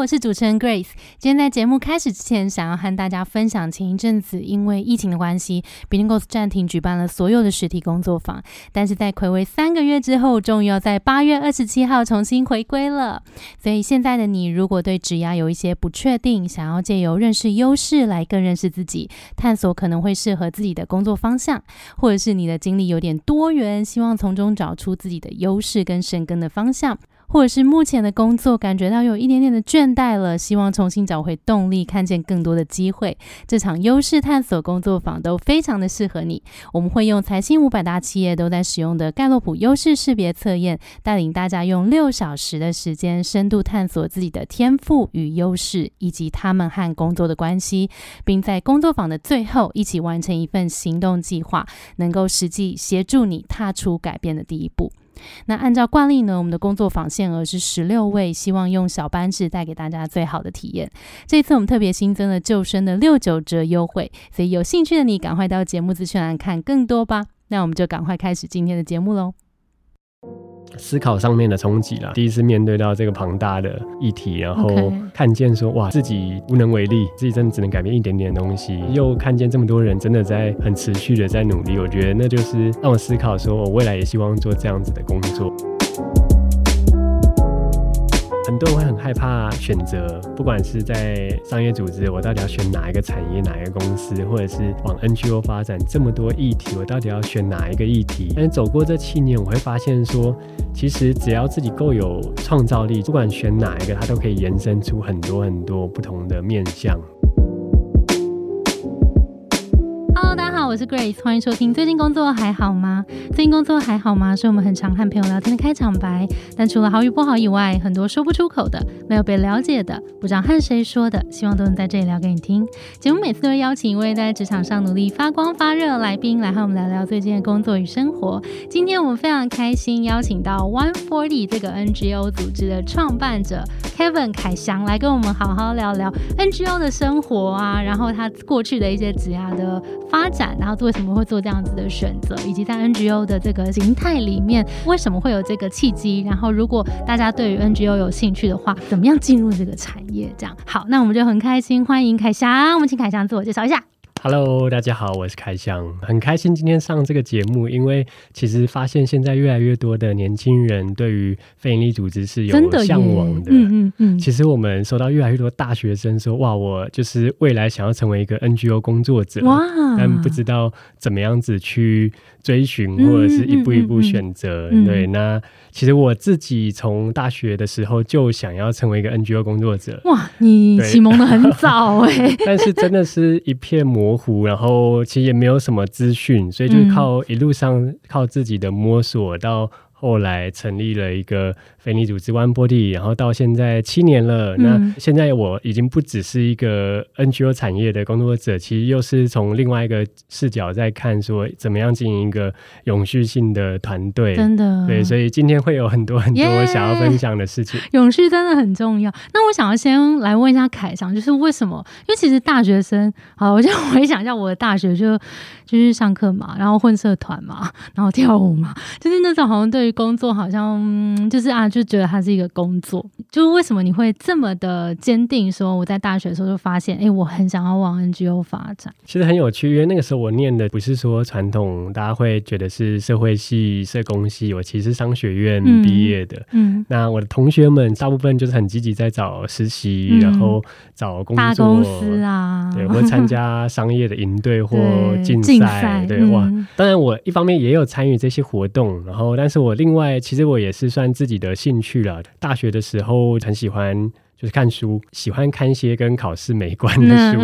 我是主持人 Grace。今天在节目开始之前，想要和大家分享，前一阵子因为疫情的关系 b i n g o s 暂停举办了所有的实体工作坊，但是在暌违三个月之后，终于要在八月二十七号重新回归了。所以现在的你，如果对职涯有一些不确定，想要借由认识优势来更认识自己，探索可能会适合自己的工作方向，或者是你的经历有点多元，希望从中找出自己的优势跟深耕的方向。或者是目前的工作感觉到有一点点的倦怠了，希望重新找回动力，看见更多的机会。这场优势探索工作坊都非常的适合你。我们会用财新五百大企业都在使用的盖洛普优势识别测验，带领大家用六小时的时间，深度探索自己的天赋与优势，以及他们和工作的关系，并在工作坊的最后一起完成一份行动计划，能够实际协助你踏出改变的第一步。那按照惯例呢，我们的工作坊限额是十六位，希望用小班制带给大家最好的体验。这次我们特别新增了救生的六九折优惠，所以有兴趣的你赶快到节目资讯栏看更多吧。那我们就赶快开始今天的节目喽。思考上面的冲击啦，第一次面对到这个庞大的议题，然后看见说哇自己无能为力，自己真的只能改变一点点东西，又看见这么多人真的在很持续的在努力，我觉得那就是让我思考说，我未来也希望做这样子的工作。很多人会很害怕选择，不管是在商业组织，我到底要选哪一个产业、哪一个公司，或者是往 NGO 发展，这么多议题，我到底要选哪一个议题？但是走过这七年，我会发现说，其实只要自己够有创造力，不管选哪一个，它都可以延伸出很多很多不同的面向。Hello，大家好我是 Grace，欢迎收听。最近工作还好吗？最近工作还好吗？是我们很常和朋友聊天的开场白。但除了好与不好以外，很多说不出口的，没有被了解的，不知道和谁说的，希望都能在这里聊给你听。节目每次都会邀请一位在职场上努力发光发热的来宾，来和我们聊聊最近的工作与生活。今天我们非常开心邀请到 One Forty 这个 NGO 组织的创办者 Kevin 凯翔来跟我们好好聊聊 NGO 的生活啊，然后他过去的一些职涯的发展。然后为什么会做这样子的选择，以及在 NGO 的这个形态里面，为什么会有这个契机？然后如果大家对于 NGO 有兴趣的话，怎么样进入这个产业？这样好，那我们就很开心欢迎凯翔，我们请凯翔自我介绍一下。Hello，大家好，我是开箱，很开心今天上这个节目，因为其实发现现在越来越多的年轻人对于非营利组织是有向往的。嗯嗯嗯。其实我们收到越来越多大学生说，哇，我就是未来想要成为一个 NGO 工作者，哇，但不知道怎么样子去追寻或者是一步一步选择。对，那其实我自己从大学的时候就想要成为一个 NGO 工作者。哇，你启蒙的很早哎。但是真的是一片模。模糊，然后其实也没有什么资讯，所以就靠一路上靠自己的摸索到。后来成立了一个非利组织 One Body，然后到现在七年了。那现在我已经不只是一个 NGO 产业的工作者，其实又是从另外一个视角在看，说怎么样经营一个永续性的团队。真的，对，所以今天会有很多很多想要分享的事情。永续真的很重要。那我想要先来问一下凯翔，就是为什么？因为其实大学生，好，我就回想一下我的大学，就就是上课嘛，然后混社团嘛，然后跳舞嘛，就是那种好像对。工作好像就是啊，就觉得它是一个工作。就是为什么你会这么的坚定？说我在大学的时候就发现，哎，我很想要往 NGO 发展。其实很有趣，因为那个时候我念的不是说传统，大家会觉得是社会系、社工系。我其实商学院毕业的。嗯，那我的同学们大部分就是很积极在找实习，然后找工作。大公司啊，对，或参加商业的营队或 竞赛。对，哇，当然我一方面也有参与这些活动，然后但是我。另外，其实我也是算自己的兴趣了。大学的时候很喜欢就是看书，喜欢看一些跟考试没关的书，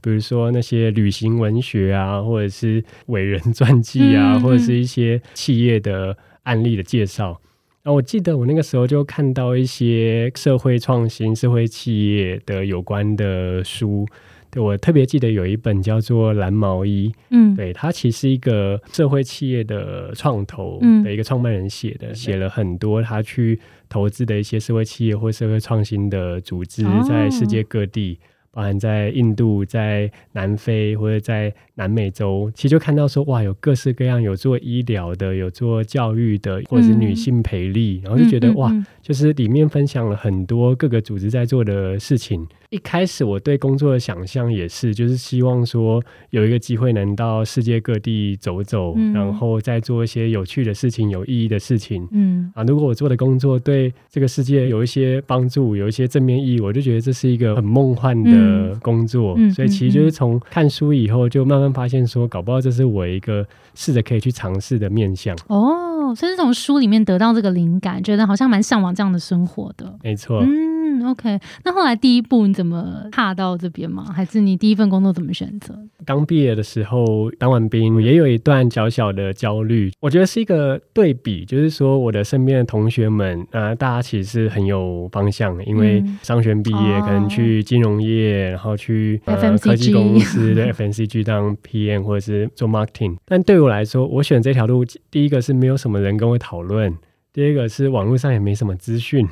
比如说那些旅行文学啊，或者是伟人传记啊，或者是一些企业的案例的介绍。然后我记得我那个时候就看到一些社会创新、社会企业的有关的书。我特别记得有一本叫做《蓝毛衣》，嗯，对，它其实一个社会企业的创投的一个创办人写的，写了很多他去投资的一些社会企业或社会创新的组织，在世界各地，包含在印度、在南非或者在南美洲，其实就看到说，哇，有各式各样，有做医疗的，有做教育的，或者是女性培力，然后就觉得哇。就是里面分享了很多各个组织在做的事情。一开始我对工作的想象也是，就是希望说有一个机会能到世界各地走走，然后再做一些有趣的事情、有意义的事情。嗯啊，如果我做的工作对这个世界有一些帮助、有一些正面意义，我就觉得这是一个很梦幻的工作。所以其实就是从看书以后，就慢慢发现说，搞不好这是我一个试着可以去尝试的面向。哦，所以是从书里面得到这个灵感，觉得好像蛮向往这样的生活的。没错。嗯，OK。那后来第一步你怎么踏到这边吗？还是你第一份工作怎么选择？刚毕业的时候当完兵，也有一段小小的焦虑。我觉得是一个对比，就是说我的身边的同学们，呃，大家其实是很有方向，因为商学毕业可能去金融业，然后去科技公司的 FNCG 当 PM 或者是做 marketing。但对我来说，我选这条路，第一个是没有什么人跟我讨论，第二个是网络上也没什么资讯。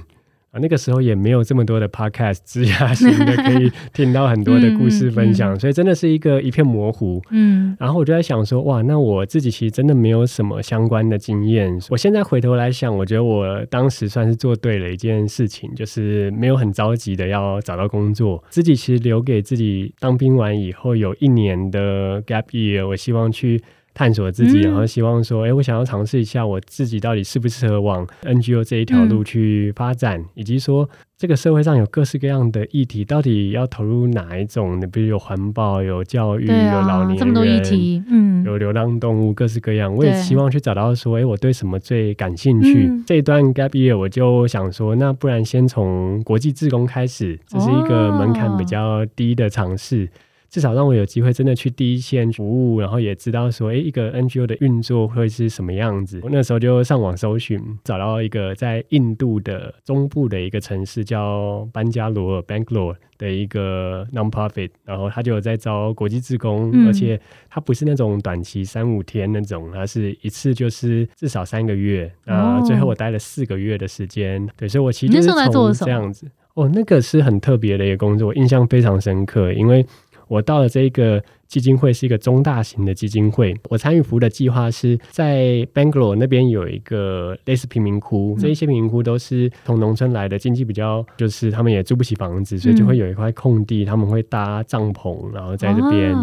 啊，那个时候也没有这么多的 podcast，直压型的可以 听到很多的故事分享，所以真的是一个一片模糊。嗯，然后我就在想说，哇，那我自己其实真的没有什么相关的经验。我现在回头来想，我觉得我当时算是做对了一件事情，就是没有很着急的要找到工作，自己其实留给自己当兵完以后有一年的 gap year，我希望去。探索自己，然后希望说，哎，我想要尝试一下我自己到底适不适合往 NGO 这一条路去发展，以及说这个社会上有各式各样的议题，到底要投入哪一种？比如有环保、有教育、有老年人，这么多议题，嗯，有流浪动物，各式各样。我也希望去找到说，哎，我对什么最感兴趣？这一段 gap year，我就想说，那不然先从国际志工开始，这是一个门槛比较低的尝试。至少让我有机会真的去第一线服务，然后也知道说，哎，一个 NGO 的运作会是什么样子。我那时候就上网搜寻，找到一个在印度的中部的一个城市叫班加罗尔 （Bangalore） 的一个 nonprofit，然后他就有在招国际志工，而且他不是那种短期三五天那种，他是一次就是至少三个月。啊，最后我待了四个月的时间。对，所以我其实就是从这样子。哦，那个是很特别的一个工作，印象非常深刻，因为。我到了这个基金会是一个中大型的基金会，我参与服务的计划是在 Bangalore 那边有一个类似贫民窟，这一些贫民窟都是从农村来的，经济比较就是他们也租不起房子，所以就会有一块空地，他们会搭帐篷，然后在这边。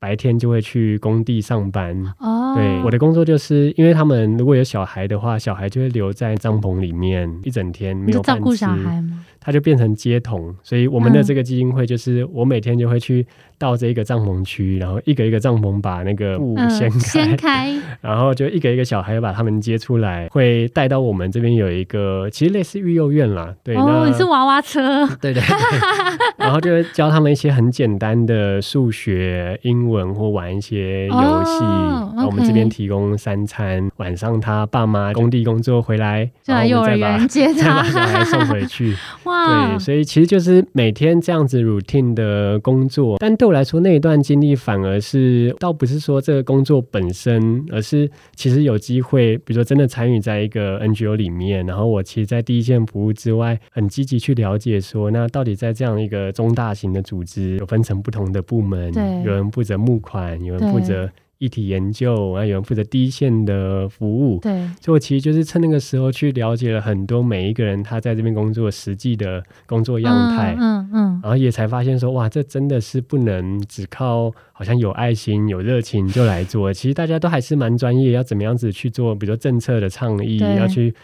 白天就会去工地上班。哦，对，我的工作就是因为他们如果有小孩的话，小孩就会留在帐篷里面一整天，没有照顾小孩吗？他就变成接童，所以我们的这个基金会就是我每天就会去到这一个帐篷区，然后一个一个帐篷把那个布掀开，掀开，然后就一个一个小孩把他们接出来，会带到我们这边有一个其实类似育幼院啦。对，哦，你是娃娃车，对 对，然后就会教他们一些很简单的数学、英文。或玩一些游戏，那我们这边提供三餐。晚上他爸妈工地工作回来，再把再把小孩送回去。哇，对，所以其实就是每天这样子 routine 的工作。但对我来说，那一段经历反而是倒不是说这个工作本身，而是其实有机会，比如说真的参与在一个 NGO 里面，然后我其实，在第一线服务之外，很积极去了解说，那到底在这样一个中大型的组织，有分成不同的部门，对，有人负责。募款，有人负责议题研究，然后，有人负责第一线的服务。对，所以我其实就是趁那个时候去了解了很多每一个人他在这边工作实际的工作样态。嗯嗯，然后也才发现说，哇，这真的是不能只靠好像有爱心、有热情就来做。其实大家都还是蛮专业，要怎么样子去做，比如说政策的倡议，要去。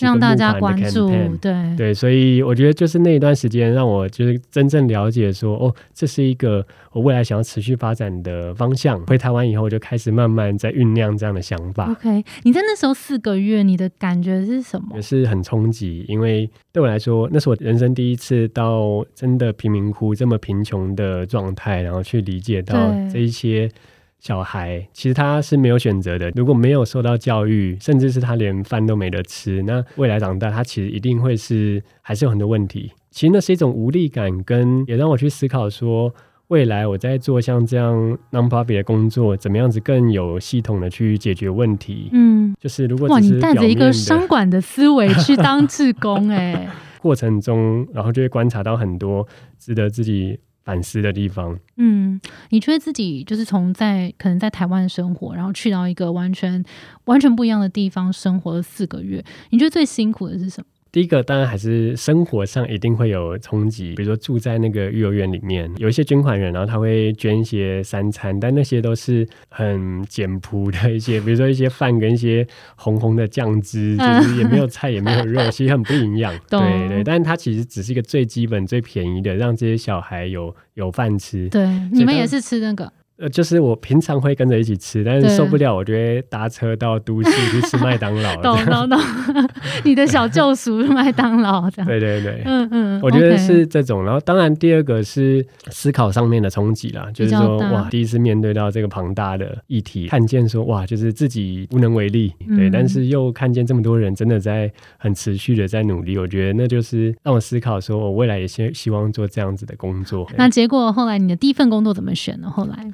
让大家关注，对对，所以我觉得就是那一段时间，让我就是真正了解说，哦，这是一个我未来想要持续发展的方向。回台湾以后，我就开始慢慢在酝酿这样的想法。OK，你在那时候四个月，你的感觉是什么？也是很冲击，因为对我来说，那是我人生第一次到真的贫民窟这么贫穷的状态，然后去理解到这一些。小孩其实他是没有选择的，如果没有受到教育，甚至是他连饭都没得吃，那未来长大他其实一定会是还是有很多问题。其实那是一种无力感，跟也让我去思考说，未来我在做像这样 non-profit 的工作，怎么样子更有系统的去解决问题。嗯，就是如果哇，你带着一个商管的思维去当志工，哎，过程中然后就会观察到很多值得自己。反思的地方。嗯，你觉得自己就是从在可能在台湾生活，然后去到一个完全完全不一样的地方生活了四个月，你觉得最辛苦的是什么？第一个当然还是生活上一定会有冲击，比如说住在那个幼儿园里面，有一些捐款人，然后他会捐一些三餐，但那些都是很简朴的一些，比如说一些饭跟一些红红的酱汁，就是也没有菜也没有肉，其实很不营养。对对，但是它其实只是一个最基本最便宜的，让这些小孩有有饭吃。对，你们也是吃那个。呃，就是我平常会跟着一起吃，但是受不了，我就会搭车到都市去吃麦当劳。懂懂懂，你的小救赎麦当劳这样。对对对，嗯嗯，我觉得是这种。然后当然第二个是思考上面的冲击啦，就是说哇，第一次面对到这个庞大的议题，看见说哇，就是自己无能为力，对，但是又看见这么多人真的在很持续的在努力，我觉得那就是让我思考说，我未来也希希望做这样子的工作。那结果后来你的第一份工作怎么选呢？后来？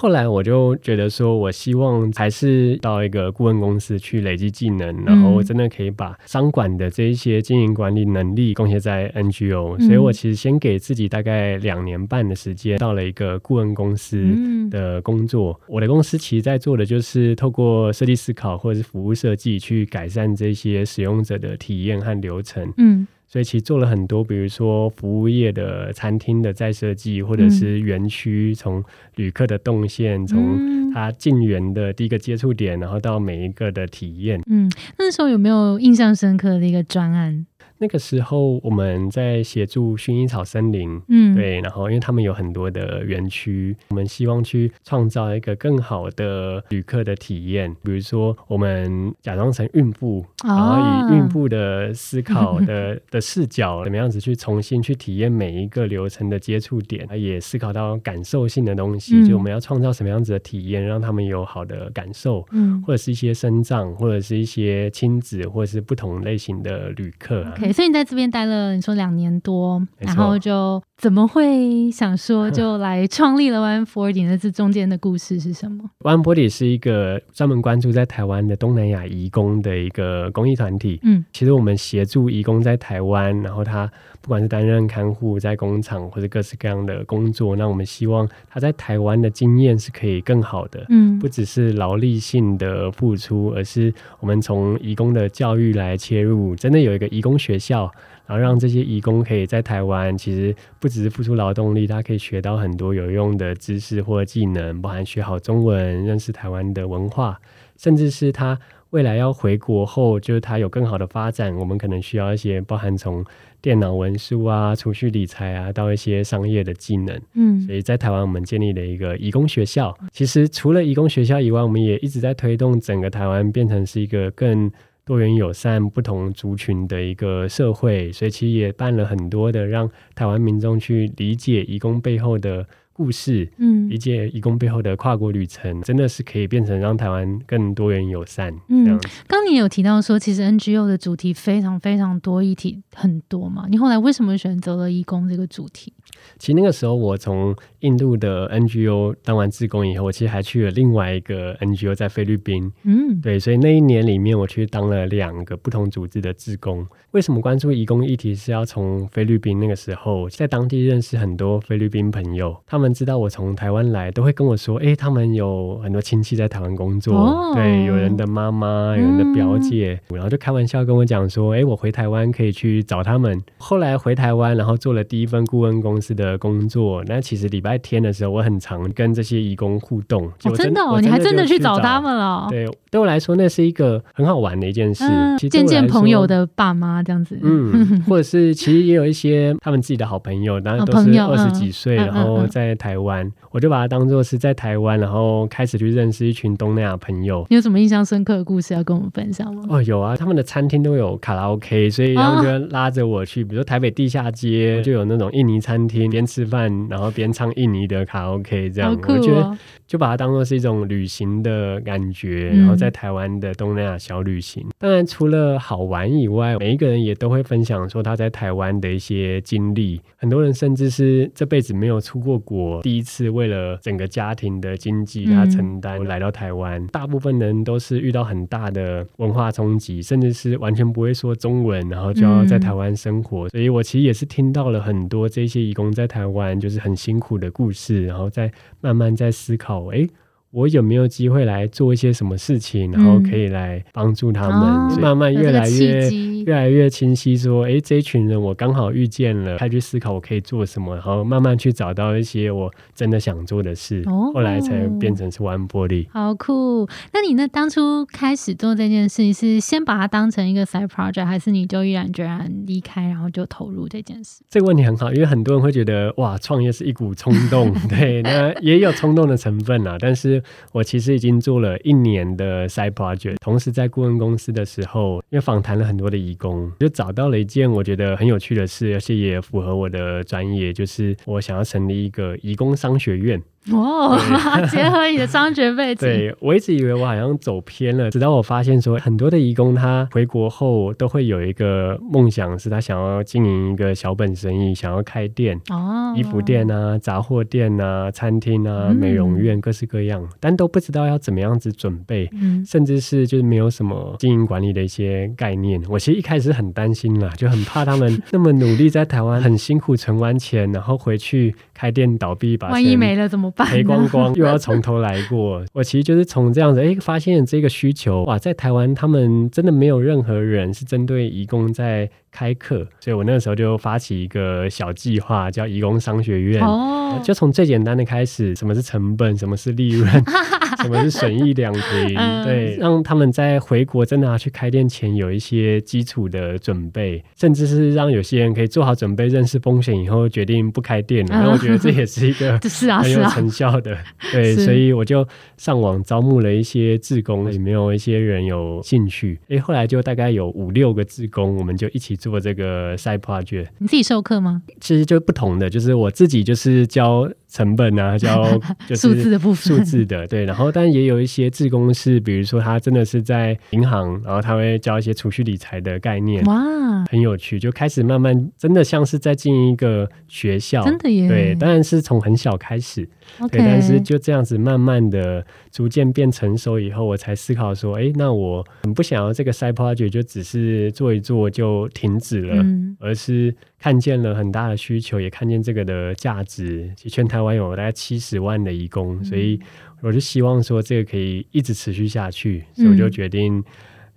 后来我就觉得说，我希望还是到一个顾问公司去累积技能，然后真的可以把商管的这一些经营管理能力贡献在 NGO。所以我其实先给自己大概两年半的时间，到了一个顾问公司的工作。我的公司其实在做的就是透过设计思考或者是服务设计，去改善这些使用者的体验和流程。嗯。所以其实做了很多，比如说服务业的餐厅的再设计，或者是园区从旅客的动线，从他进园的第一个接触点，然后到每一个的体验。嗯，那时候有没有印象深刻的一个专案？那个时候我们在协助薰衣草森林，嗯，对，然后因为他们有很多的园区，我们希望去创造一个更好的旅客的体验。比如说，我们假装成孕妇，然后以孕妇的思考的 的视角，怎么样子去重新去体验每一个流程的接触点，也思考到感受性的东西，就我们要创造什么样子的体验，让他们有好的感受，嗯，或者是一些生长，或者是一些亲子，或者是不同类型的旅客。所以你在这边待了，你说两年多，然后就怎么会想说 就来创立了 One Forty？那这中间的故事是什么？One Forty 是一个专门关注在台湾的东南亚移工的一个公益团体。嗯，其实我们协助移工在台湾，然后他不管是担任看护在工厂或者各式各样的工作，那我们希望他在台湾的经验是可以更好的。嗯，不只是劳力性的付出，而是我们从移工的教育来切入，真的有一个移工学。校，然后让这些义工可以在台湾，其实不只是付出劳动力，他可以学到很多有用的知识或技能，包含学好中文、认识台湾的文化，甚至是他未来要回国后，就是他有更好的发展，我们可能需要一些包含从电脑文书啊、储蓄理财啊，到一些商业的技能。嗯，所以在台湾我们建立了一个义工学校。其实除了义工学校以外，我们也一直在推动整个台湾变成是一个更。多元友善、不同族群的一个社会，所以其实也办了很多的，让台湾民众去理解移工背后的。故事，嗯，理解义工背后的跨国旅程，真的是可以变成让台湾更多元友善。嗯，刚你有提到说，其实 NGO 的主题非常非常多，议题很多嘛。你后来为什么选择了义工这个主题？其实那个时候，我从印度的 NGO 当完志工以后，我其实还去了另外一个 NGO 在菲律宾。嗯，对，所以那一年里面，我去当了两个不同组织的志工。为什么关注义工议题？是要从菲律宾那个时候，在当地认识很多菲律宾朋友，他们。知道我从台湾来，都会跟我说：“哎，他们有很多亲戚在台湾工作，对，有人的妈妈，有人的表姐，然后就开玩笑跟我讲说：‘哎，我回台湾可以去找他们。’后来回台湾，然后做了第一份顾问公司的工作。那其实礼拜天的时候，我很常跟这些义工互动。真的，哦，你还真的去找他们了？对，对我来说，那是一个很好玩的一件事，见见朋友的爸妈这样子。嗯，或者是其实也有一些他们自己的好朋友，然后都是二十几岁，然后在。台湾，我就把它当做是在台湾，然后开始去认识一群东南亚朋友。你有什么印象深刻的故事要跟我们分享吗？哦，有啊，他们的餐厅都有卡拉 OK，所以他们就拉着我去，比如说台北地下街就有那种印尼餐厅，边吃饭然后边唱印尼的卡拉 OK，这样我觉得就把它当做是一种旅行的感觉，然后在台湾的东南亚小旅行。当然，除了好玩以外，每一个人也都会分享说他在台湾的一些经历。很多人甚至是这辈子没有出过国。第一次为了整个家庭的经济，他承担来到台湾，大部分人都是遇到很大的文化冲击，甚至是完全不会说中文，然后就要在台湾生活。所以我其实也是听到了很多这些义工在台湾就是很辛苦的故事，然后再慢慢在思考，哎。我有没有机会来做一些什么事情，然后可以来帮助他们，慢慢越来越越来越清晰，说，哎，这一群人我刚好遇见了，开始思考我可以做什么，然后慢慢去找到一些我真的想做的事，后来才变成是玩玻璃。好酷！那你呢？当初开始做这件事情，是先把它当成一个 side project，还是你就毅然决然离开，然后就投入这件事？这个问题很好，因为很多人会觉得，哇，创业是一股冲动，对，那也有冲动的成分啊。但是我其实已经做了一年的 side project，同时在顾问公司的时候，因为访谈了很多的义工，就找到了一件我觉得很有趣的事，而且也符合我的专业，就是我想要成立一个义工商学院。哦，结合你的商学背景，对我一直以为我好像走偏了，直到我发现说，很多的义工他回国后都会有一个梦想，是他想要经营一个小本生意，想要开店，哦，衣服店啊、杂货店啊、餐厅啊、美容院，各式各样，但都不知道要怎么样子准备，甚至是就是没有什么经营管理的一些概念。我其实一开始很担心啦，就很怕他们那么努力在台湾很辛苦存完钱，然后回去开店倒闭，把万一没了怎么？赔光光，又要从头来过。我其实就是从这样子，哎，发现这个需求，哇，在台湾他们真的没有任何人是针对义工在。开课，所以我那个时候就发起一个小计划，叫义工商学院。哦，就从最简单的开始，什么是成本，什么是利润，什么是损益两平，对，让他们在回国真的要去开店前有一些基础的准备，甚至是让有些人可以做好准备，认识风险以后决定不开店。然后我觉得这也是一个 很有成效的，对，所以我就上网招募了一些志工，有没有一些人有兴趣？哎，后来就大概有五六个志工，我们就一起。做这个 side project，你自己授课吗？其实就不同的，就是我自己就是教成本啊，教就是数字的部分，数字的对。然后，但也有一些自工是，比如说他真的是在银行，然后他会教一些储蓄理财的概念，哇，很有趣，就开始慢慢真的像是在进一个学校，真的耶。对，当然是从很小开始，对，但是就这样子慢慢的逐渐变成熟以后，我才思考说，哎，那我很不想要这个 side project 就只是做一做就停。止了，而是看见了很大的需求，也看见这个的价值。其实全台湾有大概七十万的义工，所以我就希望说这个可以一直持续下去，所以我就决定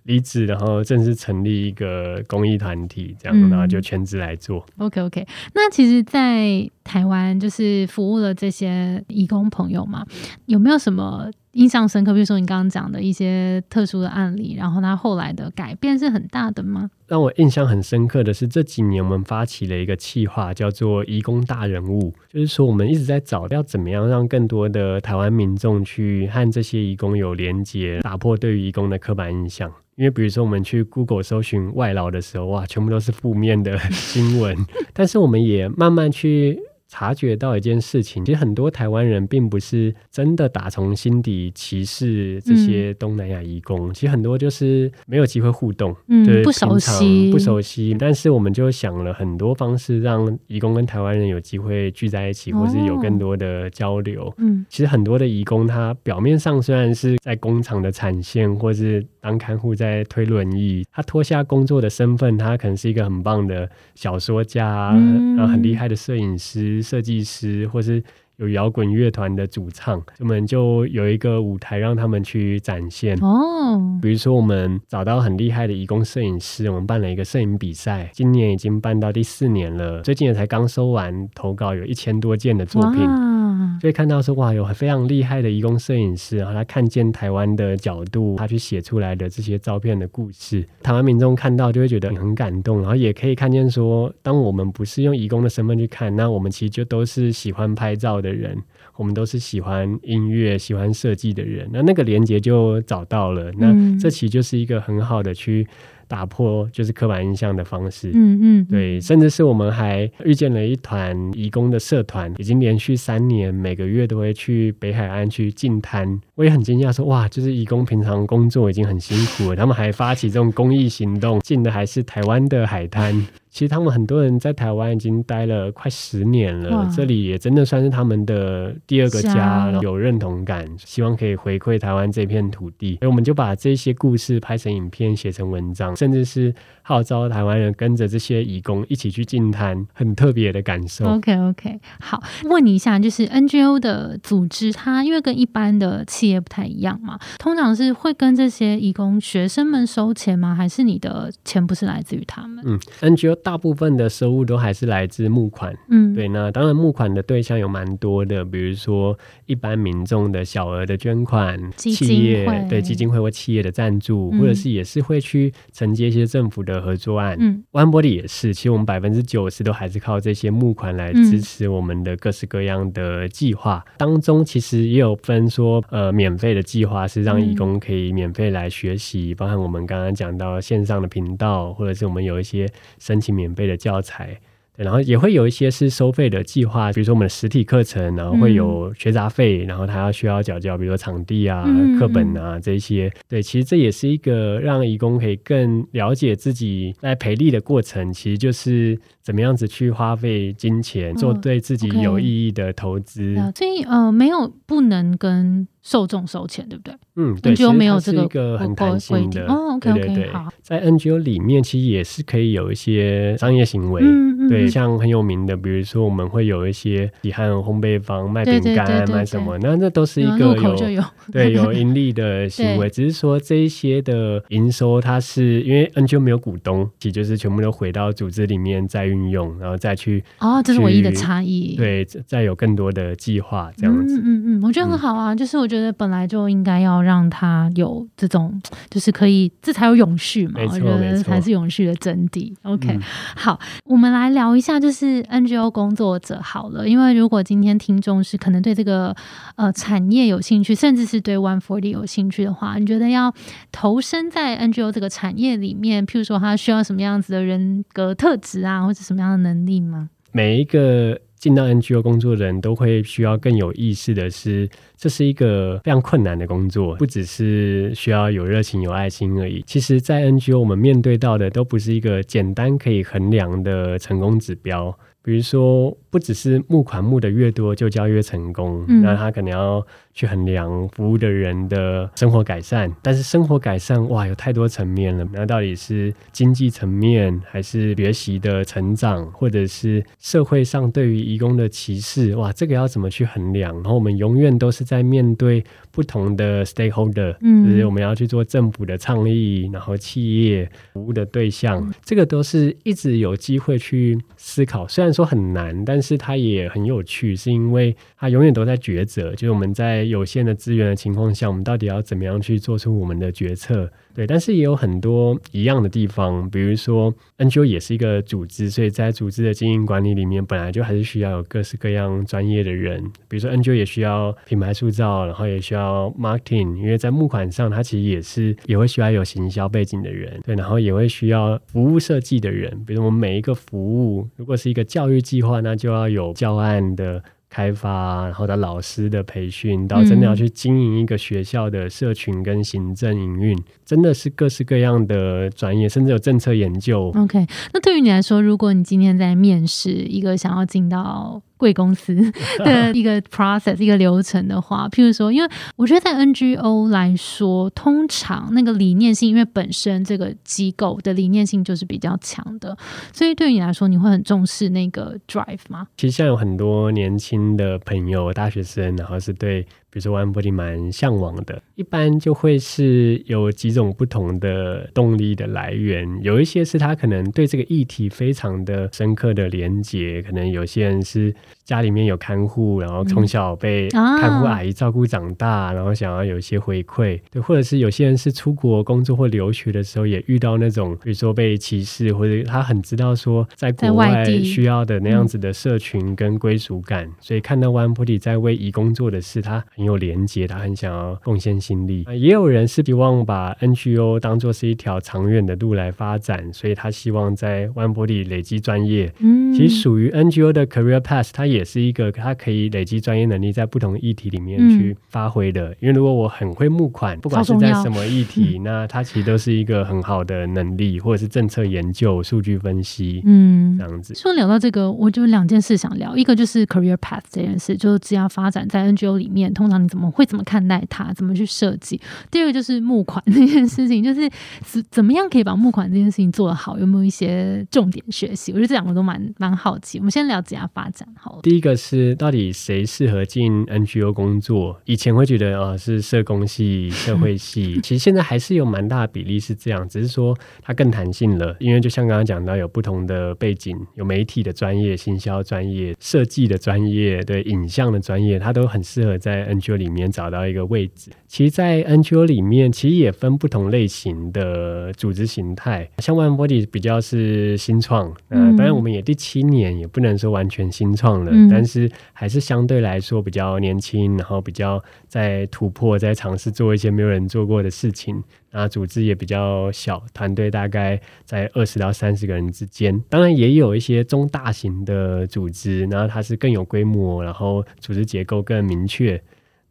离职，然后正式成立一个公益团体，这样然后就全职来做。OK OK，那其实，在台湾就是服务了这些义工朋友嘛，有没有什么？印象深刻，比如说你刚刚讲的一些特殊的案例，然后他后来的改变是很大的吗？让我印象很深刻的是这几年我们发起了一个企划，叫做“义工大人物”，就是说我们一直在找要怎么样让更多的台湾民众去和这些义工有连接，打破对于义工的刻板印象。因为比如说我们去 Google 搜寻外劳的时候，哇，全部都是负面的 新闻，但是我们也慢慢去。察觉到一件事情，其实很多台湾人并不是真的打从心底歧视这些东南亚移工，其实很多就是没有机会互动，嗯，不熟悉，不熟悉。但是我们就想了很多方式，让移工跟台湾人有机会聚在一起，或是有更多的交流。嗯，其实很多的移工，他表面上虽然是在工厂的产线，或是当看护在推轮椅，他脱下工作的身份，他可能是一个很棒的小说家，然后很厉害的摄影师。设计师，或是有摇滚乐团的主唱，我们就有一个舞台让他们去展现哦。比如说，我们找到很厉害的义工摄影师，我们办了一个摄影比赛，今年已经办到第四年了，最近也才刚收完投稿，有一千多件的作品。所以看到说哇，有非常厉害的义工摄影师，然后他看见台湾的角度，他去写出来的这些照片的故事，台湾民众看到就会觉得很感动，然后也可以看见说，当我们不是用义工的身份去看，那我们其实就都是喜欢拍照的人，我们都是喜欢音乐、喜欢设计的人，那那个连接就找到了，那这其实就是一个很好的去。打破就是刻板印象的方式，嗯嗯，对，甚至是我们还遇见了一团义工的社团，已经连续三年每个月都会去北海岸去进滩。我也很惊讶，说哇，就是义工平常工作已经很辛苦了，他们还发起这种公益行动，进的还是台湾的海滩。其实他们很多人在台湾已经待了快十年了，这里也真的算是他们的第二个家，有认同感，希望可以回馈台湾这片土地。所以我们就把这些故事拍成影片，写成文章，甚至是号召台湾人跟着这些义工一起去进滩，很特别的感受。OK OK，好，问你一下，就是 NGO 的组织，它因为跟一般的企业不太一样嘛。通常是会跟这些义工学生们收钱吗？还是你的钱不是来自于他们？嗯，NGO 大部分的收入都还是来自募款。嗯，对。那当然，募款的对象有蛮多的，比如说一般民众的小额的捐款，企业对基金会或企业的赞助，或者是也是会去承接一些政府的合作案。嗯，One Body 也是，其实我们百分之九十都还是靠这些募款来支持我们的各式各样的计划。当中其实也有分说，呃，免费的计划是让义工可以免费来学习，包含我们刚刚讲到线上的频道，或者是我们有一些申请免费的教材。对然后也会有一些是收费的计划，比如说我们的实体课程，然后会有学杂费，然后他要需要缴交，比如说场地啊、课本啊这些。对，其实这也是一个让义工可以更了解自己在培力的过程，其实就是怎么样子去花费金钱，做对自己有意义的投资。所以呃，没有不能跟。受众收钱，对不对？嗯，对，就没有这个很弹性的哦。OK OK，好，在 NGO 里面其实也是可以有一些商业行为，嗯嗯，对，像很有名的，比如说我们会有一些喜汉烘焙坊卖饼干卖什么，那那都是一个有对有 盈利的行为，只是说这一些的营收，它是因为 NGO 没有股东，其实就是全部都回到组织里面再运用，然后再去哦，这是唯一的差异。对，再有更多的计划这样子，嗯嗯嗯，我觉得很好啊，就是我。觉得本来就应该要让他有这种，就是可以，这才有永续嘛。我觉得才是永续的真谛。OK，好，我们来聊一下，就是 NGO 工作者好了。因为如果今天听众是可能对这个呃产业有兴趣，甚至是对 One Forty 有兴趣的话，你觉得要投身在 NGO 这个产业里面，譬如说他需要什么样子的人格特质啊，或者什么样的能力吗？每一个进到 NGO 工作的人都会需要更有意识的是。这是一个非常困难的工作，不只是需要有热情、有爱心而已。其实，在 NGO 我们面对到的都不是一个简单可以衡量的成功指标。比如说，不只是募款募的越多就叫越成功，那他可能要去衡量服务的人的生活改善。但是生活改善，哇，有太多层面了。那到底是经济层面，还是学习的成长，或者是社会上对于义工的歧视？哇，这个要怎么去衡量？然后我们永远都是。在面对不同的 stakeholder，就是我们要去做政府的倡议，然后企业服务的对象，这个都是一直有机会去思考。虽然说很难，但是它也很有趣，是因为它永远都在抉择。就是我们在有限的资源的情况下，我们到底要怎么样去做出我们的决策？对，但是也有很多一样的地方，比如说 NGO 也是一个组织，所以在组织的经营管理里面，本来就还是需要有各式各样专业的人。比如说 NGO 也需要品牌塑造，然后也需要 marketing，因为在募款上，它其实也是也会需要有行销背景的人。对，然后也会需要服务设计的人，比如我们每一个服务，如果是一个教育计划，那就要有教案的。开发，然后到老师的培训，到真的要去经营一个学校的社群跟行政营运，真的是各式各样的专业，甚至有政策研究。OK，那对于你来说，如果你今天在面试一个想要进到贵公司 的一个 process 一个流程的话，譬如说，因为我觉得在 NGO 来说，通常那个理念性，因为本身这个机构的理念性就是比较强的，所以对于你来说，你会很重视那个 drive 吗？其实像有很多年轻的朋友，大学生，然后是对。比如说，One Body 蛮向往的，一般就会是有几种不同的动力的来源。有一些是他可能对这个议题非常的深刻的连接，可能有些人是家里面有看护，然后从小被看护阿姨照顾长大，然后想要有一些回馈。对，或者是有些人是出国工作或留学的时候，也遇到那种比如说被歧视，或者他很知道说在国外需要的那样子的社群跟归属感，所以看到 One Body 在为义工做的事，他。很有连接，他很想要贡献心力。也有人是希望把 NGO 当做是一条长远的路来发展，所以他希望在 One Body 累积专业。嗯，其实属于 NGO 的 Career Path，它也是一个它可以累积专业能力，在不同议题里面去发挥的。因为如果我很会募款，不管是在什么议题，那它其实都是一个很好的能力，或者是政策研究、数据分析。嗯，这样子。说聊到这个，我就两件事想聊，一个就是 Career Path 这件事，就是只要发展在 NGO 里面，通常你怎么会怎么看待它，怎么去设计？第二个就是募款这件事情，就是怎怎么样可以把募款这件事情做得好？有没有一些重点学习？我觉得这两个都蛮蛮好奇。我们先了解下发展好了。第一个是到底谁适合进 NGO 工作？以前会觉得啊是社工系、社会系，其实现在还是有蛮大的比例是这样，只是说它更弹性了。因为就像刚刚讲到，有不同的背景，有媒体的专业、行销专业、设计的专业、对影像的专业，它都很适合在 NGO 里面找到一个位置。其实，在 NGO 里面，其实也分不同类型的组织形态，像 One Body 比较是新创，嗯，当然我们也第七年，也不能说完全新创了，但是还是相对来说比较年轻，然后比较在突破，在尝试做一些没有人做过的事情。那组织也比较小，团队大概在二十到三十个人之间。当然也有一些中大型的组织，然后它是更有规模，然后组织结构更明确。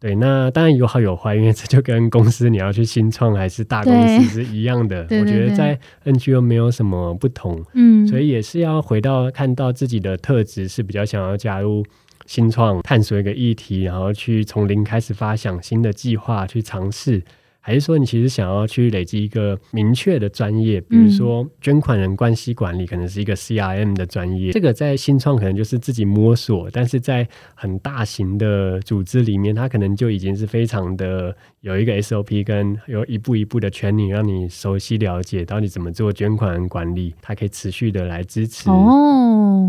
对，那当然有好有坏，因为这就跟公司你要去新创还是大公司是一样的。我觉得在 NGO 没有什么不同，嗯，所以也是要回到看到自己的特质是比较想要加入新创，探索一个议题，然后去从零开始发想新的计划，去尝试。还是说，你其实想要去累积一个明确的专业，比如说捐款人关系管理，可能是一个 CRM 的专业。这个在新创可能就是自己摸索，但是在很大型的组织里面，它可能就已经是非常的有一个 SOP，跟有一步一步的 training，让你熟悉了解到底怎么做捐款人管理，它可以持续的来支持。哦，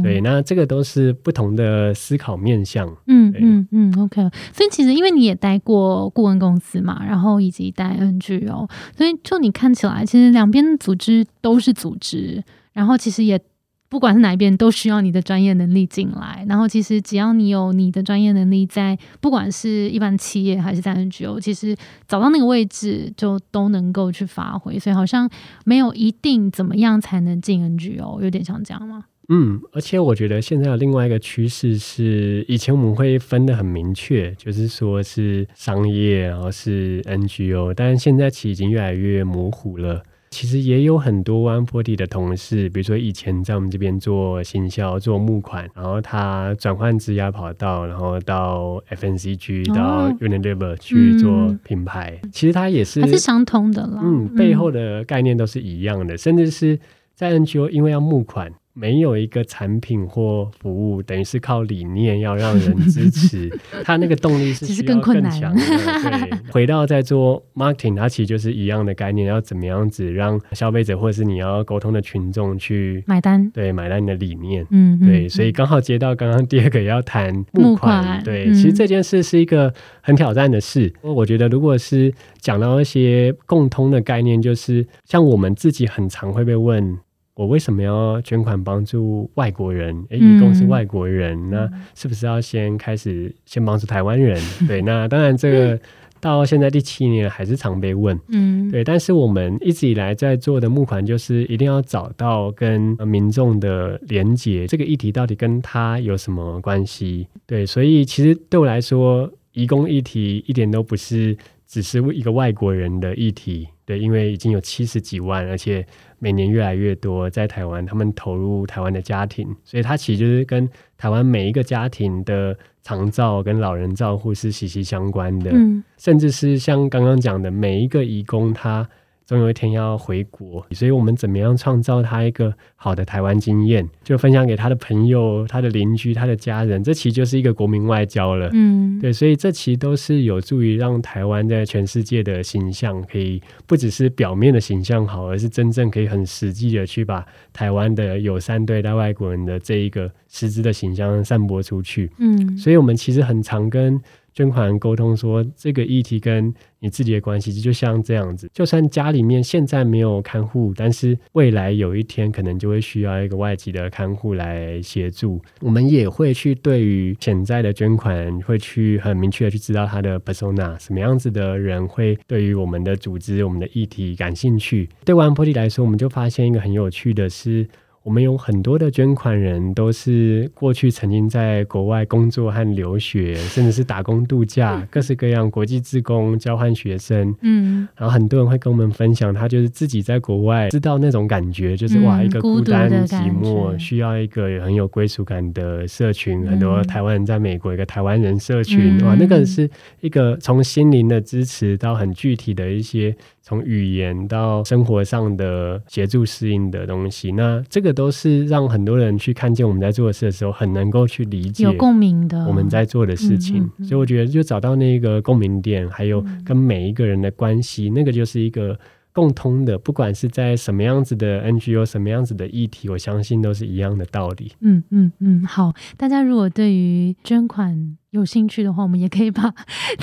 对，那这个都是不同的思考面向。嗯嗯嗯，OK。所以其实因为你也待过顾问公司嘛，然后以及。待 NGO，所以就你看起来，其实两边组织都是组织，然后其实也不管是哪一边，都需要你的专业能力进来。然后其实只要你有你的专业能力，在不管是一般企业还是在 NGO，其实找到那个位置就都能够去发挥。所以好像没有一定怎么样才能进 NGO，有点像这样吗？嗯，而且我觉得现在有另外一个趋势是，以前我们会分得很明确，就是说是商业，然后是 NGO，但是现在其实已经越来越模糊了。其实也有很多 One Forty 的同事，比如说以前在我们这边做行销、做募款，然后他转换职业跑道，然后到 FNCG、到 Unilever 去做品牌，其实他也是还是相通的啦。嗯，背后的概念都是一样的，甚至是在 NGO，因为要募款。没有一个产品或服务，等于是靠理念要让人支持，他那个动力是其实更强的。对，回到在做 marketing，它其实就是一样的概念，要怎么样子让消费者或者是你要沟通的群众去买单，对，买单你的理念。嗯，对，所以刚好接到刚刚第二个要谈募款，对，其实这件事是一个很挑战的事。我觉得如果是讲到一些共通的概念，就是像我们自己很常会被问。我为什么要捐款帮助外国人？哎，一共是外国人，那是不是要先开始先帮助台湾人？对，那当然这个 到现在第七年还是常被问，嗯，对。但是我们一直以来在做的募款，就是一定要找到跟民众的连结，这个议题到底跟他有什么关系？对，所以其实对我来说，移工议题一点都不是只是一个外国人的议题，对，因为已经有七十几万，而且。每年越来越多在台湾，他们投入台湾的家庭，所以它其实就是跟台湾每一个家庭的长照跟老人照护是息息相关的，甚至是像刚刚讲的每一个义工他。总有一天要回国，所以我们怎么样创造他一个好的台湾经验，就分享给他的朋友、他的邻居、他的家人，这其实就是一个国民外交了。嗯，对，所以这其实都是有助于让台湾在全世界的形象，可以不只是表面的形象好，而是真正可以很实际的去把台湾的友善对待外国人的这一个实质的形象散播出去。嗯，所以我们其实很常跟。捐款沟通说，这个议题跟你自己的关系就像这样子。就算家里面现在没有看护，但是未来有一天可能就会需要一个外籍的看护来协助。我们也会去对于潜在的捐款，会去很明确的去知道他的 persona，什么样子的人会对于我们的组织、我们的议题感兴趣。对 One Forty 来说，我们就发现一个很有趣的是。我们有很多的捐款人都是过去曾经在国外工作和留学，甚至是打工度假，各式各样国际职工交换学生。嗯，然后很多人会跟我们分享，他就是自己在国外知道那种感觉，就是哇，一个孤单寂寞，需要一个很有归属感的社群。很多台湾人在美国，一个台湾人社群，哇，那个是一个从心灵的支持到很具体的一些。从语言到生活上的协助适应的东西，那这个都是让很多人去看见我们在做的事的时候，很能够去理解、有共鸣的我们在做的事情。所以我觉得，就找到那个共鸣点，还有跟每一个人的关系，那个就是一个。共通的，不管是在什么样子的 NGO，什么样子的议题，我相信都是一样的道理。嗯嗯嗯，好，大家如果对于捐款有兴趣的话，我们也可以把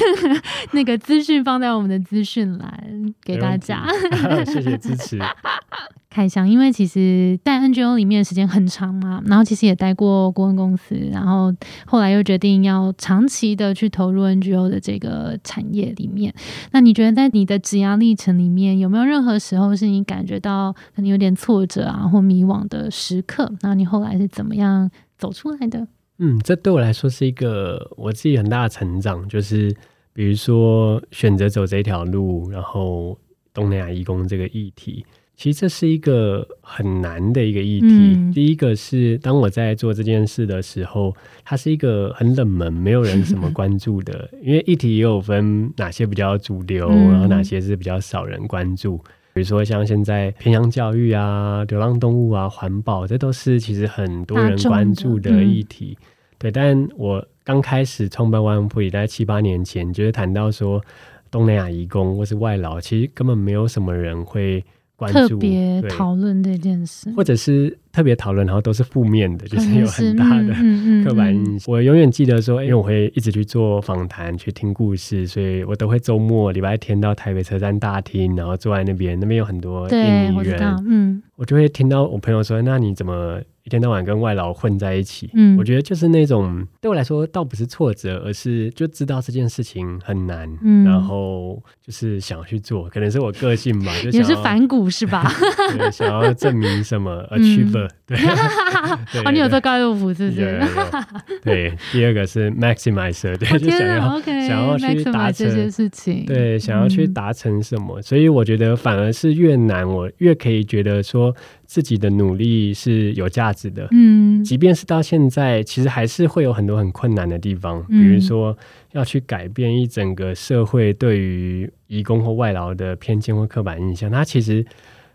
那个资讯放在我们的资讯栏给大家。谢谢支持。开箱，因为其实在 NGO 里面时间很长嘛，然后其实也待过顾问公司，然后后来又决定要长期的去投入 NGO 的这个产业里面。那你觉得在你的职涯历程里面，有没有任何时候是你感觉到可能有点挫折啊或迷惘的时刻？那你后来是怎么样走出来的？嗯，这对我来说是一个我自己很大的成长，就是比如说选择走这条路，然后东南亚义工这个议题。其实这是一个很难的一个议题。第一个是，当我在做这件事的时候，它是一个很冷门，没有人什么关注的。因为议题也有分哪些比较主流，然后哪些是比较少人关注。比如说像现在偏向教育啊、流浪动物啊、环保，这都是其实很多人关注的议题。对，但我刚开始创办万普也在七八年前，就是谈到说东南亚移工或是外劳，其实根本没有什么人会。特别讨论这件事，或者是特别讨论，然后都是负面的，就是有很大的刻板印象。我永远记得说，因为我会一直去做访谈、去听故事，所以我都会周末、礼拜天到台北车站大厅，然后坐在那边，那边有很多印尼人，嗯，我就会听到我朋友说：“那你怎么？”一天到晚跟外劳混在一起，嗯，我觉得就是那种对我来说倒不是挫折，而是就知道这件事情很难，嗯，然后就是想要去做，可能是我个性吧，就也是反骨是吧？对，想要证明什么？Achiever，对，哦，你有做高尔夫是不是？对，第二个是 maximizer，对，就想要想要去达成这些事情，对，想要去达成什么，所以我觉得反而是越难，我越可以觉得说。自己的努力是有价值的，嗯，即便是到现在，其实还是会有很多很困难的地方，比如说要去改变一整个社会对于移工或外劳的偏见或刻板印象，它其实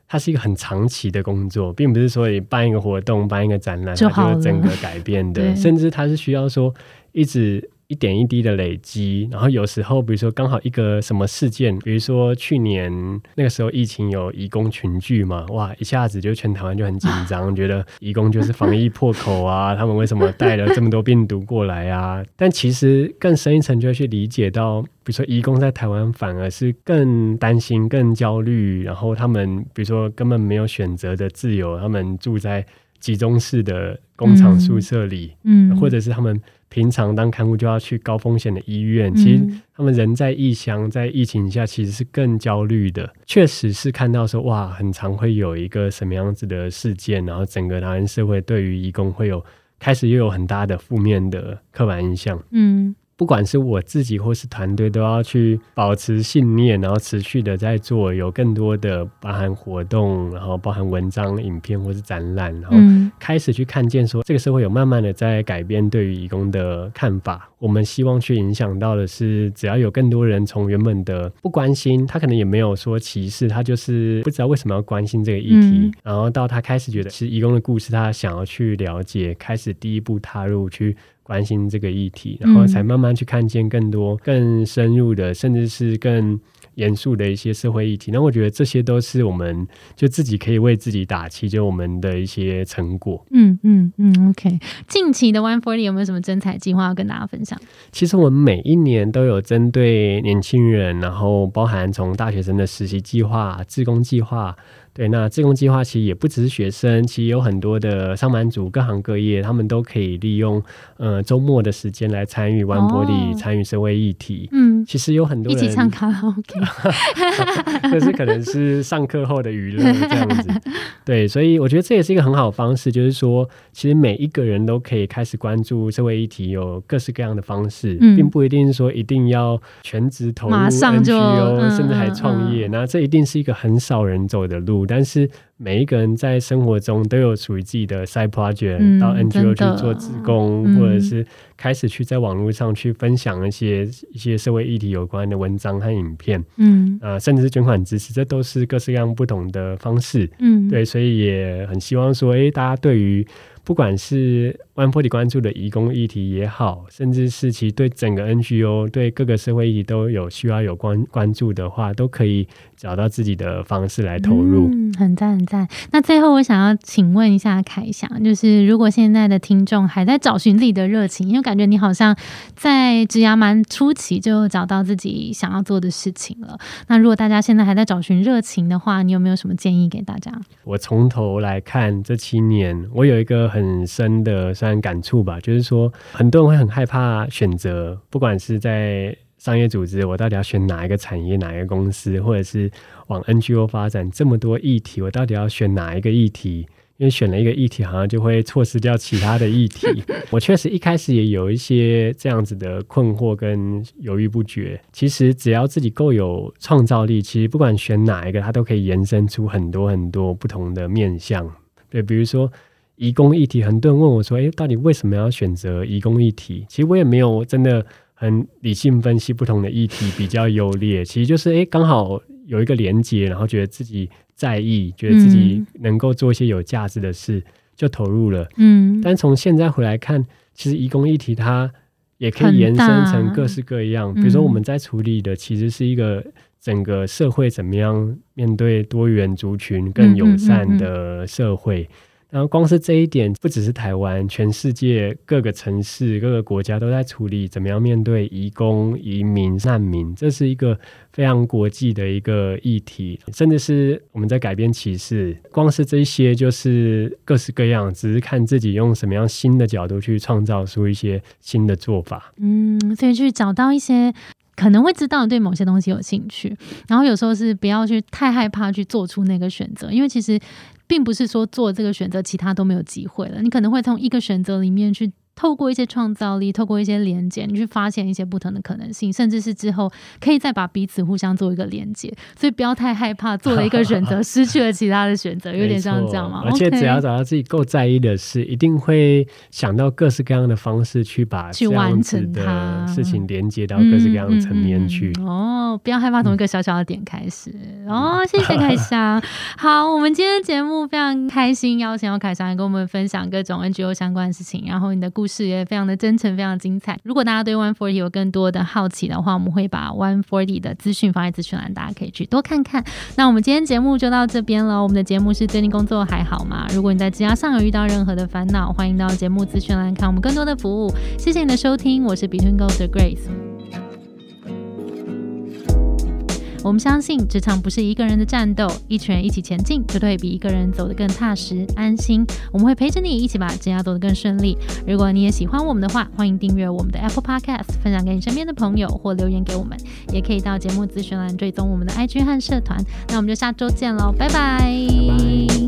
它是一个很长期的工作，并不是说你办一个活动、办一个展览，它就整个改变的，甚至它是需要说一直。一点一滴的累积，然后有时候，比如说刚好一个什么事件，比如说去年那个时候疫情有移工群聚嘛，哇，一下子就全台湾就很紧张，觉得移工就是防疫破口啊，他们为什么带了这么多病毒过来啊？但其实更深一层就会去理解到，比如说移工在台湾反而是更担心、更焦虑，然后他们比如说根本没有选择的自由，他们住在集中式的工厂宿舍里，嗯，或者是他们。平常当看护就要去高风险的医院，其实他们人在异乡，在疫情下其实是更焦虑的。确实是看到说，哇，很常会有一个什么样子的事件，然后整个台湾社会对于义工会有开始又有很大的负面的刻板印象。嗯。不管是我自己或是团队，都要去保持信念，然后持续的在做，有更多的包含活动，然后包含文章、影片或是展览，然后开始去看见说，这个社会有慢慢的在改变对于义工的看法。我们希望去影响到的是，只要有更多人从原本的不关心，他可能也没有说歧视，他就是不知道为什么要关心这个议题，然后到他开始觉得其实义工的故事，他想要去了解，开始第一步踏入去。关心这个议题，然后才慢慢去看见更多、更深入的，甚至是更严肃的一些社会议题。那我觉得这些都是我们就自己可以为自己打气，就我们的一些成果。嗯嗯嗯，OK。近期的 One Forty 有没有什么征才计划要跟大家分享？其实我们每一年都有针对年轻人，然后包含从大学生的实习计划、自工计划。对，那自工计划其实也不只是学生，其实有很多的上班族，各行各业，他们都可以利用呃周末的时间来参与玩玻璃，参与社会议题。嗯，其实有很多人一起唱卡拉 OK，这是可能是上课后的娱乐这样子。对，所以我觉得这也是一个很好的方式，就是说，其实每一个人都可以开始关注社会议题，有各式各样的方式，并不一定说一定要全职投入 NGO，甚至还创业。那这一定是一个很少人走的路，但是。每一个人在生活中都有属于自己的 side project，到 NGO 去做志工，或者是开始去在网络上去分享一些一些社会议题有关的文章和影片，嗯，呃，甚至是捐款支持，这都是各式各样不同的方式，嗯，对，所以也很希望说，哎，大家对于。不管是 One Forty 关注的移工议题也好，甚至是其对整个 NGO、对各个社会议题都有需要有关关注的话，都可以找到自己的方式来投入。嗯，很赞很赞。那最后我想要请问一下凯翔，就是如果现在的听众还在找寻自己的热情，因为感觉你好像在职涯蛮初期就找到自己想要做的事情了。那如果大家现在还在找寻热情的话，你有没有什么建议给大家？我从头来看这七年，我有一个。很深的算感触吧，就是说，很多人会很害怕选择，不管是在商业组织，我到底要选哪一个产业、哪一个公司，或者是往 NGO 发展，这么多议题，我到底要选哪一个议题？因为选了一个议题，好像就会错失掉其他的议题。我确实一开始也有一些这样子的困惑跟犹豫不决。其实只要自己够有创造力，其实不管选哪一个，它都可以延伸出很多很多不同的面向。对，比如说。移工议题，很多人问我说：“哎，到底为什么要选择移工议题？”其实我也没有真的很理性分析不同的议题比较优劣。其实就是哎，刚好有一个连接，然后觉得自己在意，觉得自己能够做一些有价值的事，就投入了。嗯。但从现在回来看，其实移工议题它也可以延伸成各式各样。比如说，我们在处理的其实是一个整个社会怎么样面对多元族群更友善的社会。然后光是这一点，不只是台湾，全世界各个城市、各个国家都在处理怎么样面对移工、移民、难民，这是一个非常国际的一个议题，甚至是我们在改变歧视。光是这些，就是各式各样，只是看自己用什么样新的角度去创造出一些新的做法。嗯，所以去找到一些可能会知道对某些东西有兴趣，然后有时候是不要去太害怕去做出那个选择，因为其实。并不是说做这个选择，其他都没有机会了。你可能会从一个选择里面去。透过一些创造力，透过一些连接，你去发现一些不同的可能性，甚至是之后可以再把彼此互相做一个连接。所以不要太害怕做了一个选择，失去了其他的选择，有点像这样吗？而且只要找到自己够在意的事，一定会想到各式各样的方式去把去完成它事情连接到各式各样的层面去。哦，不要害怕从一个小小的点开始。哦，谢谢凯翔。好，我们今天节目非常开心，邀请到凯翔来跟我们分享各种 NGO 相关的事情，然后你的故。故事也非常的真诚，非常精彩。如果大家对 One Forty 有更多的好奇的话，我们会把 One Forty 的资讯放在资讯栏，大家可以去多看看。那我们今天节目就到这边了。我们的节目是最近工作还好吗？如果你在职涯上有遇到任何的烦恼，欢迎到节目资讯栏看我们更多的服务。谢谢你的收听，我是 Between Goals 的 Grace。我们相信职场不是一个人的战斗，一群人一起前进，绝对比一个人走得更踏实安心。我们会陪着你一起把职业走得更顺利。如果你也喜欢我们的话，欢迎订阅我们的 Apple Podcast，分享给你身边的朋友或留言给我们，也可以到节目咨询栏追踪我们的 IG 和社团。那我们就下周见喽，拜拜。